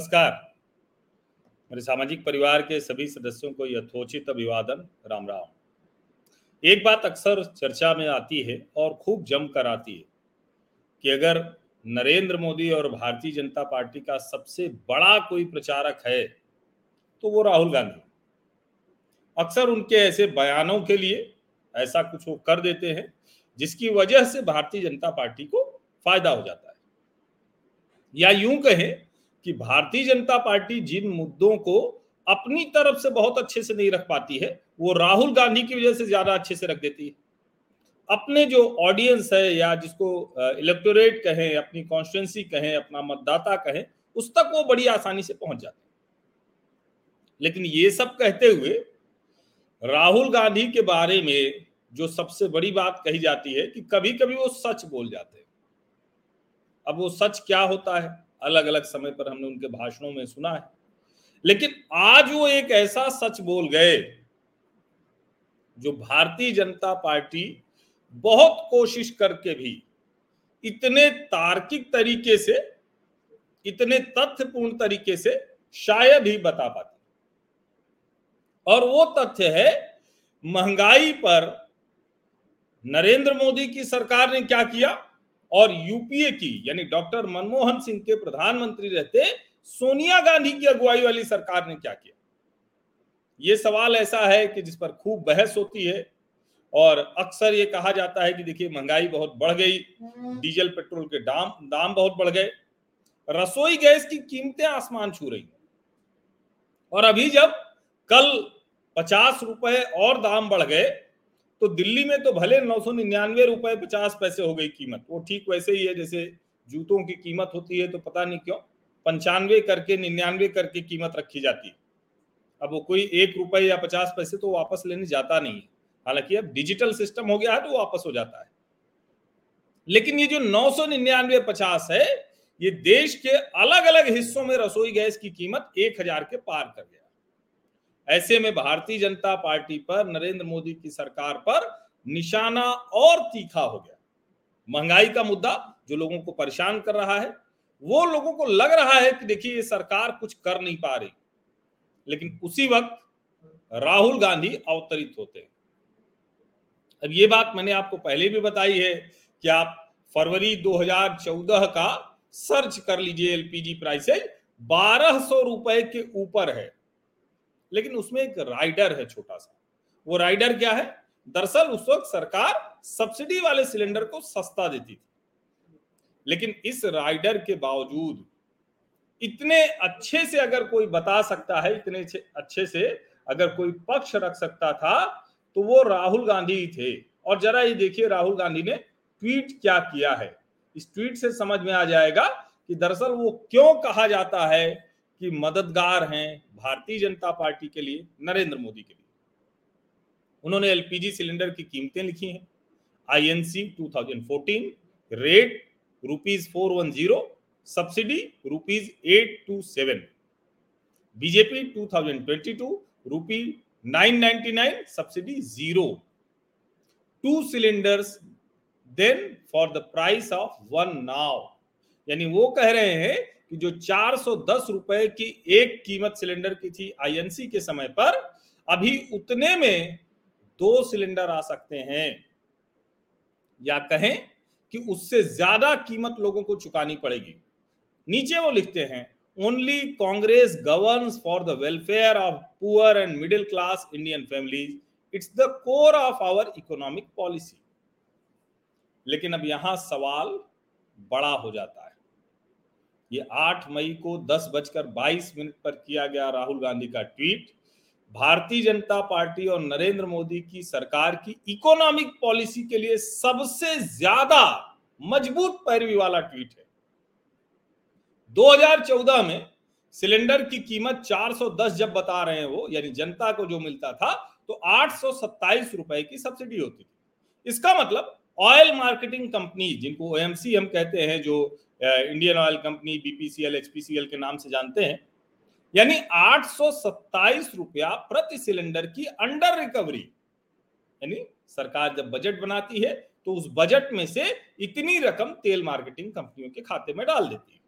नमस्कार। मेरे सामाजिक परिवार के सभी सदस्यों को यथोचित अभिवादन, राम राम। एक बात अक्सर चर्चा में आती है और खूब जम कर आती है कि अगर नरेंद्र मोदी और भारतीय जनता पार्टी का सबसे बड़ा कोई प्रचारक है तो वो राहुल गांधी। अक्सर उनके ऐसे बयानों के लिए ऐसा कुछ वो कर देते हैं, जिसकी वजह से भारतीय जनता पार्टी को फ़ायदा हो जाता है। या यूँ कहें कि भारतीय जनता पार्टी जिन मुद्दों को अपनी तरफ़ से बहुत अच्छे से नहीं रख पाती है, वो राहुल गांधी की वजह से ज़्यादा अच्छे से रख देती है। अपने जो ऑडियंस है या जिसको इलेक्टोरेट कहें, अपनी कॉन्स्टिट्युएंसी कहें, अपना मतदाता कहें, उस तक वो बड़ी आसानी से पहुँच जाते हैं। लेकिन ये सब कहते हुए, राहुल गांधी के बारे में जो सबसे बड़ी बात कही जाती है कि कभी कभी वो सच बोल जाते हैं। अब वो सच क्या होता है? अलग अलग समय पर हमने उनके भाषणों में सुना है। लेकिन आज वो एक ऐसा सच बोल गए, जो भारतीय जनता पार्टी बहुत कोशिश करके भी इतने तार्किक तरीके से, इतने तथ्यपूर्ण तरीके से शायद ही बता पाती। और वो तथ्य है, महँगाई पर नरेंद्र मोदी की सरकार ने क्या किया? और यूपीए की, यानी डॉक्टर मनमोहन सिंह के प्रधानमंत्री रहते, सोनिया गांधी की अगुवाई वाली सरकार ने क्या किया? ये सवाल ऐसा है कि जिस पर खूब बहस होती है, और अक्सर ये कहा जाता है कि देखिए, महँगाई बहुत बढ़ गई, डीजल, पेट्रोल के दाम दाम बहुत बढ़ गए, रसोई गैस की कीमतें आसमान छू रही और अभी जब कल पचास रुपए और दाम बढ़ गए तो दिल्ली में तो भले नौ सौ निन्यानवे रुपए पचास पैसे हो गई कीमत, वो ठीक वैसे ही है, जैसे जूतों की कीमत होती है तो पता नहीं क्यों, पंचानवे करके, निन्यानवे करके कीमत रखी जाती है। अब वो कोई एक रुपए या पचास पैसे तो वापस लेने जाता नहीं है। हालाँकि अब डिजिटल सिस्टम हो गया है तो वापस हो जाता है। लेकिन ये जो नौ सौ निन्यानवे पचास है, ये देश के अलग अलग हिस्सों में रसोई गैस की कीमत एक हज़ार के पार कर गया। ऐसे में भारतीय जनता पार्टी पर नरेंद्र मोदी की सरकार पर निशाना और तीखा हो गया। महँगाई का मुद्दा जो लोगों को परेशान कर रहा है, वो लोगों को लग रहा है कि देखिए ये सरकार कुछ कर नहीं पा रही। लेकिन उसी वक्त राहुल गांधी अवतरित होते हैं। अब ये बात मैंने आपको पहले भी बताई है कि आप फरवरी 2014 का सर्च कर लीजिए एलपीजी प्राइसेज बारह सौ रुपए के ऊपर है। लेकिन उसमें एक राइडर है छोटा सा वो राइडर क्या है? दरअसल उस वक्त सरकार सब्सिडी वाले सिलेंडर को सस्ता देती थी। लेकिन इस राइडर के बावजूद इतने अच्छे से अगर कोई बता सकता है, इतने अच्छे से अगर कोई पक्ष रख सकता था तो वो राहुल गांधी ही थे। और जरा ये देखिए राहुल गांधी ने ट्वीट क्या किया है। इस ट्वीट से समझ में आ जाएगा कि दरअसल वो क्यों कहा जाता है कि मददगार हैं भारतीय जनता पार्टी के लिए, नरेंद्र मोदी के लिए। उन्होंने एलपीजी सिलेंडर की कीमतें लिखी हैं। INC 2014 rate rupees four one zero subsidy rupees eight two seven BJP 2022 rupee nine ninety nine subsidy zero two cylinders then for the price of one now यानी वो कह रहे हैं कि जो 410 रुपए की एक कीमत सिलेंडर की थी आईएनसी के समय पर, अभी उतने में दो सिलेंडर आ सकते हैं। या कहें कि उससे ज़्यादा कीमत लोगों को चुकानी पड़ेगी। नीचे वो लिखते हैं only Congress govern for the welfare of poor and middle class Indian families it's the core of our economic policy लेकिन अब यहाँ सवाल बड़ा हो जाता है। ये 8 मई को दस बजकर बाईस मिनट पर किया गया राहुल गांधी का ट्वीट। भारतीय जनता पार्टी और नरेंद्र मोदी की सरकार की इकोनॉमिक पॉलिसी के लिए सबसे ज़्यादा मज़बूत पैरवी वाला ट्वीट है। 2014 में सिलेंडर की कीमत 410 जब बता रहे हैं वो, यानी जनता को जो मिलता था तो आठ रुपए की सब्सिडी होती थी। इसका मतलब ऑयल मार्केटिंग कंपनी, जिनको ओएमसी हम कहते हैं, जो Indian Oil company BPCL HPCL के नाम से जानते हैं। यानी आठ रुपया प्रति सिलेंडर की अंडर रिकवरी यानी सरकार जब बजट बनाती है तो उस बजट में से इतनी रकम तेल मार्केटिंग कंपनियों के खाते में डाल देती है।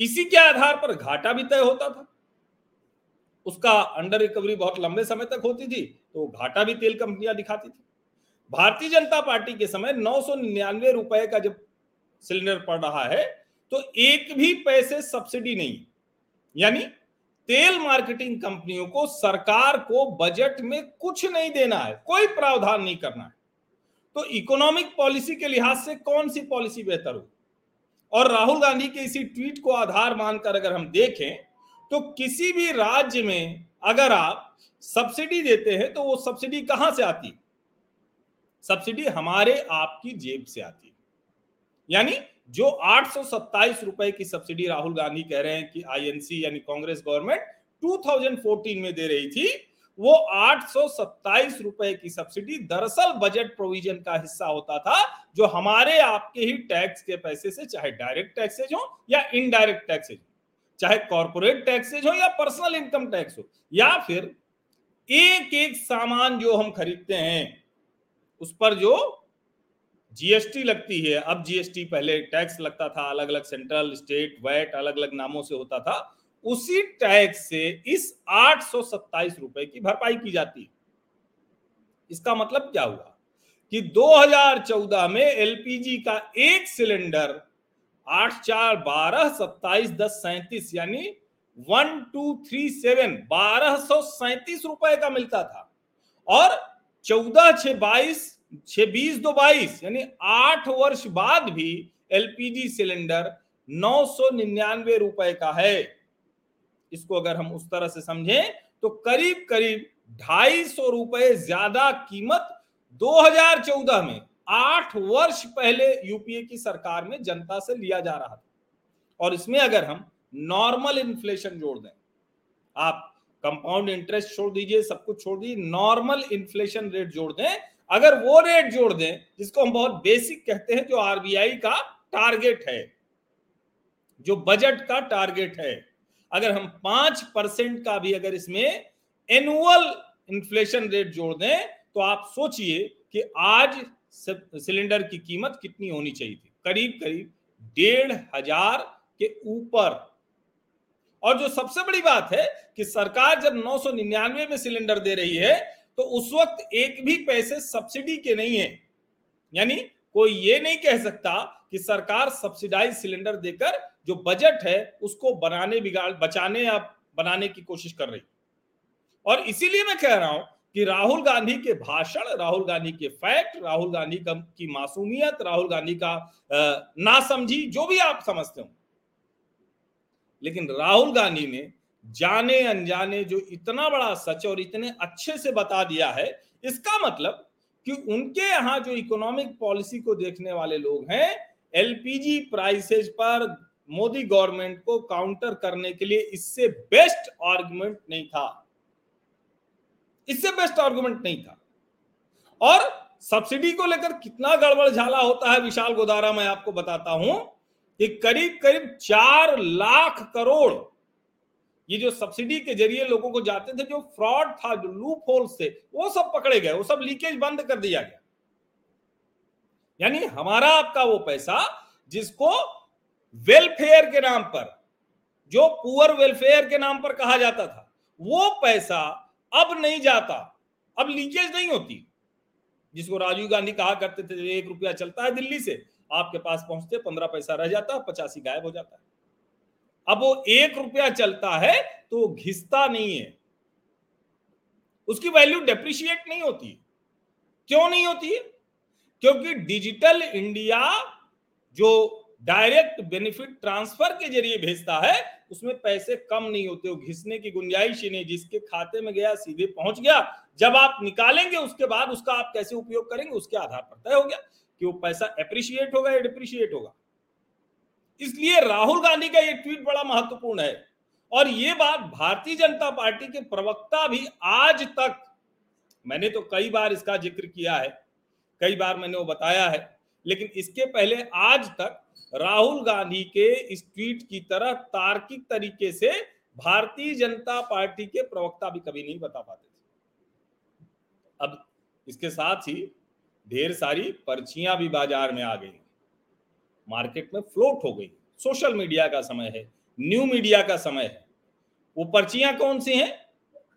इसी के आधार पर घाटा भी तय होता था। उसका अंडर रिकवरी बहुत लंबे समय तक होती थी तो घाटा भी तेल कंपनियाँ दिखाती थी। भारतीय जनता पार्टी के समय नौ सौ निन्यानवे रुपए का जब सिलेंडर पड़ रहा है तो एक भी पैसे सब्सिडी नहीं। यानी तेल मार्केटिंग कंपनियों को सरकार को बजट में कुछ नहीं देना है, कोई प्रावधान नहीं करना है। तो इकोनॉमिक पॉलिसी के लिहाज से कौन सी पॉलिसी बेहतर हो? और राहुल गांधी के इसी ट्वीट को आधार मानकर अगर हम देखें तो किसी भी राज्य में अगर आप सब्सिडी देते हैं तो वो सब्सिडी कहाँ से आती? सब्सिडी हमारे आपकी जेब से आती यानी जो आठ सौ सत्ताइस रुपए की सब्सिडी राहुल गांधी कह रहे हैं कि आईएनसी यानी कांग्रेस गवर्नमेंट 2014 में दे रही थी, वो आठ सौ सत्ताइस रुपए की सब्सिडी दरअसल बजट प्रोविज़न का हिस्सा होता था, जो हमारे आपके ही टैक्स के पैसे से, चाहे डायरेक्ट टैक्सेज हो या इनडायरेक्ट टैक्सेज हो, चाहे कॉरपोरेट टैक्सेज हो या पर्सनल इनकम टैक्स हो, या फिर एक एक सामान जो हम खरीदते हैं, उस पर जो जीएसटी लगती है। अब जीएसटी पहले टैक्स लगता था अलग अलग सेंट्रल स्टेट वैट अलग अलग नामों से होता था। उसी टैक्स से इस आठ रुपए की भरपाई की जाती है। इसका मतलब क्या हुआ? कि 2014 में एलपीजी का एक सिलेंडर आठ चार बारह सत्ताईस दस सैंतीस, यानी वन टू थ्री सेवन बारह सौ सैतीस रुपए का मिलता था। और चौदह छ बाईस छह बीस दो बाईस, यानी आठ वर्ष बाद भी एलपीजी सिलेंडर नौ सौ निन्यानवे रुपए का है। इसको अगर हम उस तरह से समझें तो करीब करीब ढाई सौ रुपए ज़्यादा कीमत 2014 में, आठ वर्ष पहले यूपीए की सरकार में जनता से लिया जा रहा था। और इसमें अगर हम नॉर्मल इन्फ्लेशन जोड़ दें, आप कंपाउंड इंटरेस्ट छोड़ दीजिए, सब कुछ छोड़ दीजिए, नॉर्मल इन्फ्लेशन रेट जोड़ दें अगर वो रेट जोड़ दें, जिसको हम बहुत बेसिक कहते हैं, जो आरबीआई का टारगेट है, जो बजट का टारगेट है, अगर हम पाँच परसेंट का भी अगर इसमें एनुअल इन्फ्लेशन रेट जोड़ दें तो आप सोचिए कि आज सिलेंडर की कीमत कितनी होनी चाहिए थी। करीब करीब डेढ़ हज़ार के ऊपर। और जो सबसे बड़ी बात है कि सरकार जब नौ सौ निन्यानवे में सिलेंडर दे रही है तो उस वक्त एक भी पैसे सब्सिडी के नहीं है। यानी कोई ये नहीं कह सकता कि सरकार सब्सिडाइज सिलेंडर देकर जो बजट है, उसको बनाने बिगाड़, बचाने या बनाने की कोशिश कर रही और इसीलिए मैं कह रहा हूँ कि राहुल गांधी के भाषण, राहुल गांधी के फैक्ट राहुल गांधी की मासूमियत, राहुल गांधी का नासमझी, जो भी आप समझते हो। लेकिन राहुल गांधी ने जाने अनजाने जो इतना बड़ा सच और इतने अच्छे से बता दिया है, इसका मतलब कि उनके यहाँ जो इकोनॉमिक पॉलिसी को देखने वाले लोग हैं एलपीजी प्राइसेज पर मोदी गवर्नमेंट को काउंटर करने के लिए इससे बेस्ट आर्गुमेंट नहीं था। इससे बेस्ट आर्गुमेंट नहीं था। और सब्सिडी को लेकर कितना गड़बड़ झाला होता है विशाल गोदारा, मैं आपको बताता हूँ कि करीब करीब चार लाख करोड़ ये जो सब्सिडी के ज़रिए लोगों को जाते थे, जो फ्रॉड था, जो लूप होल्स थे, वो सब पकड़े गए, वो सब लीकेज बंद कर दिया गया। यानी हमारा आपका वो पैसा, जिसको वेलफेयर के नाम पर, जो पुअर वेलफेयर के नाम पर कहा जाता था, वो पैसा अब नहीं जाता। अब लीकेज नहीं होती। जिसको राजीव गांधी कहा करते थे, एक रुपया चलता है दिल्ली से, आपके पास पहुँचते, पंद्रह पैसा रह जाता है पचासी गायब हो जाता है। अब वो एक रुपया चलता है तो घिसता नहीं है। उसकी वैल्यू डेप्रिशिएट नहीं होती। क्यों नहीं होती? है क्योंकि डिजिटल इंडिया जो डायरेक्ट बेनिफिट ट्रांसफ़र के ज़रिए भेजता है, उसमें पैसे कम नहीं होते। वो घिसने की गुंजाइश ही नहीं। जिसके खाते में गया, सीधे पहुँच गया, जब आप निकालेंगे उसके बाद उसका आप कैसे उपयोग करेंगे, उसके आधार पर तय हो गया कि वो पैसा एप्रिशिएट होगा या डिप्रिशिएट होगा। इसलिए राहुल गांधी का ये ट्वीट बड़ा महत्वपूर्ण है। और ये बात भारतीय जनता पार्टी के प्रवक्ता भी आज तक, मैंने तो कई बार इसका ज़िक्र किया है, कई बार मैंने वो बताया है, लेकिन इसके पहले आज तक राहुल गांधी के इस ट्वीट की तरह तार्किक तरीके से भारतीय जनता पार्टी के प्रवक्ता भी कभी नहीं बता पाते थे। अब इसके साथ ही ढेर सारी पर्चियाँ भी बाज़ार में आ गई। मार्केट में फ्लोट हो गई। सोशल मीडिया का समय है, न्यू मीडिया का समय है। वो पर्चियाँ कौन सी हैं?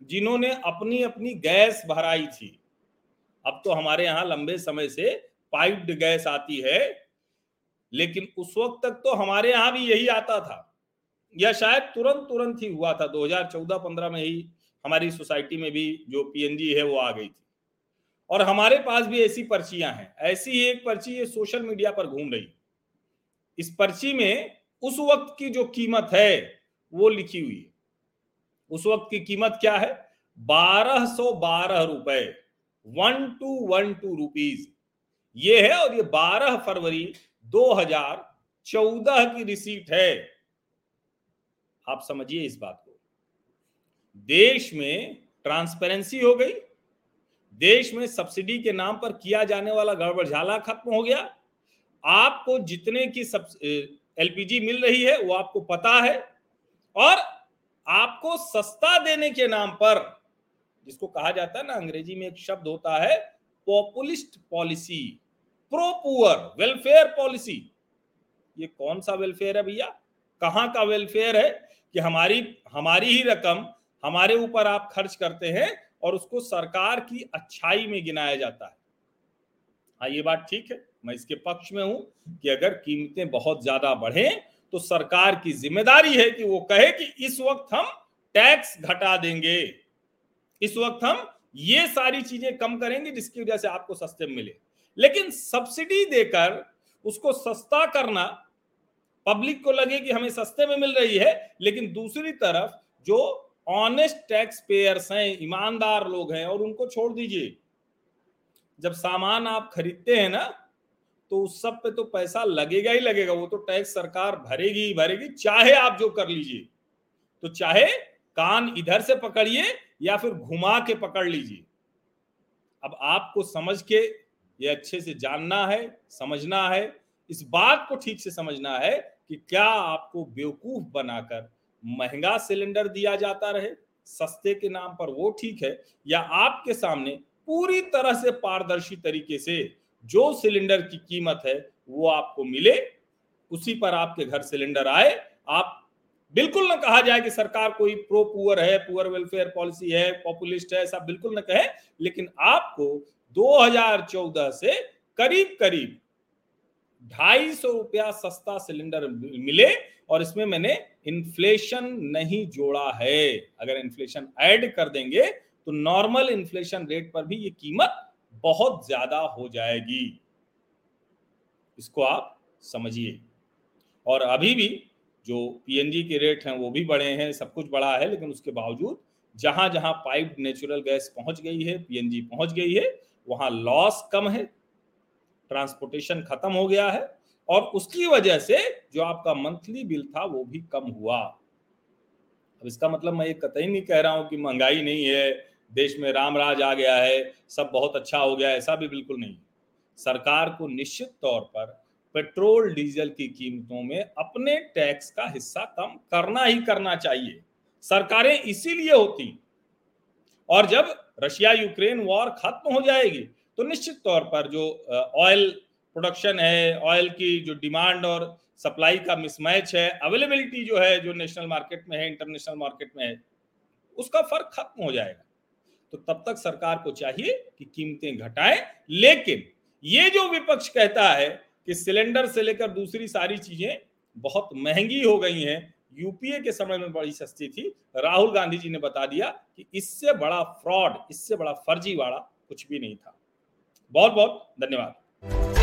जिन्होंने अपनी अपनी गैस भराई थी। अब तो हमारे यहाँ लंबे समय से पाइप्ड गैस आती है, लेकिन उस वक्त तक तो हमारे यहाँ भी यही आता था। या शायद तुरंत तुरंत ही हुआ था। 2014-15 में ही हमारी सोसाइटी में भी जो पीएनजी है वो आ गई थी। और हमारे पास भी ऐसी पर्चियाँ हैं। ऐसी ही एक पर्ची ये सोशल मीडिया पर घूम रही। इस पर्ची में उस वक्त की जो कीमत है, वो लिखी हुई है। उस वक्त की कीमत क्या है? बारह सौ बारह रुपए। One two one two rupees ये है और ये बारह फरवरी 2014 की रिसीट है। आप समझिए इस बात को। देश में ट्रांसपेरेंसी हो गई। देश में सब्सिडी के नाम पर किया जाने वाला गड़बड़झाला खत्म हो गया। आपको जितने की सब एलपीजी मिल रही है, वो आपको पता है। और आपको सस्ता देने के नाम पर, जिसको कहा जाता है ना, अंग्रेज़ी में एक शब्द होता है populist policy pro poor welfare policy ये कौन सा वेलफेयर है भैया? कहाँ का वेलफेयर है कि हमारी हमारी ही रकम, हमारे ऊपर आप खर्च करते हैं और उसको सरकार की अच्छाई में गिनाया जाता है। हाँ ये बात ठीक है। मैं इसके पक्ष में हूँ कि अगर कीमतें बहुत ज़्यादा बढ़े तो सरकार की ज़िम्मेदारी है कि वो कहे कि इस वक्त हम टैक्स घटा देंगे। इस वक्त हम ये सारी चीज़ें कम करेंगे जिसकी वजह से आपको सस्ते मिले। लेकिन सब्सिडी देकर उसको सस्ता करना, पब्लिक को लगे कि हमें सस्ते में मिल रही है, लेकिन दूसरी तरफ़ जो ऑनेस्ट टैक्स पेयर्स हैं, ईमानदार लोग हैं, और उनको छोड़ दीजिए। जब सामान आप खरीदते हैं ना तो उस सब पे तो पैसा लगेगा ही लगेगा, वो तो टैक्स सरकार भरेगी ही भरेगी, चाहे आप जो कर लीजिए। तो चाहे कान इधर से पकड़िए या फिर घुमा के पकड़ लीजिए। अब आपको समझ के ये अच्छे से जानना है, समझना है, इस बात को ठीक से समझना है कि क्या आपको बेवकूफ़ बनाकर महँगा सिलेंडर दिया जाता रहे, सस्ते के नाम पर वो ठीक है, या आपके सामने पूरी तरह से पारदर्शी तरीके से जो सिलेंडर की कीमत है, वो आपको मिले, उसी पर आपके घर सिलेंडर आए। आप, बिल्कुल ना कहा जाए कि सरकार कोई प्रो पुअर है पुअर वेलफेयर पॉलिसी है पॉपुलिस्ट है, ऐसा बिल्कुल ना कहे, लेकिन आपको 2014 से करीब करीब ढाई सौ रुपया सस्ता सिलेंडर मिले और इसमें मैंने इन्फ्लेशन नहीं जोड़ा है। अगर इन्फ्लेशन ऐड कर देंगे तो नॉर्मल इन्फ्लेशन रेट पर भी ये कीमत बहुत ज़्यादा हो जाएगी। इसको आप समझिए। और अभी भी जो पीएनजी के रेट हैं, वो भी बढ़े हैं, सब कुछ बढ़ा है, लेकिन उसके बावजूद जहाँ जहाँ पाइप नेचुरल गैस पहुँच गई है पीएनजी पहुँच गई है, वहाँ लॉस कम है ट्रांसपोर्टेशन खत्म हो गया है, और उसकी वजह से जो आपका मंथली बिल था, वो भी कम हुआ। अब इसका मतलब मैं ये कतई नहीं कह रहा हूँ कि महँगाई नहीं है देश में राम राज आ गया है, सब बहुत अच्छा हो गया ऐसा भी बिल्कुल नहीं सरकार को निश्चित तौर पर पेट्रोल, डीजल की कीमतों में अपने टैक्स का हिस्सा कम करना ही करना चाहिए। सरकारें इसीलिए होती और जब रशिया यूक्रेन वॉर खत्म हो जाएगी तो निश्चित तौर पर जो ऑयल प्रोडक्शन है, ऑयल की जो डिमांड और सप्लाई का मिसमैच है, अवेलेबिलिटी जो है, जो नेशनल मार्केट में है, इंटरनेशनल मार्केट में है, उसका फ़र्क खत्म हो जाएगा। तो तब तक सरकार को चाहिए कि कीमतें घटाएँ। लेकिन ये जो विपक्ष कहता है कि सिलेंडर से लेकर दूसरी सारी चीज़ें बहुत महँगी हो गई हैं, यूपीए के समय में बड़ी सस्ती थी। राहुल गांधी जी ने बता दिया कि इससे बड़ा फ्रॉड, इससे बड़ा फर्जीवाड़ा कुछ भी नहीं था। बहुत बहुत धन्यवाद।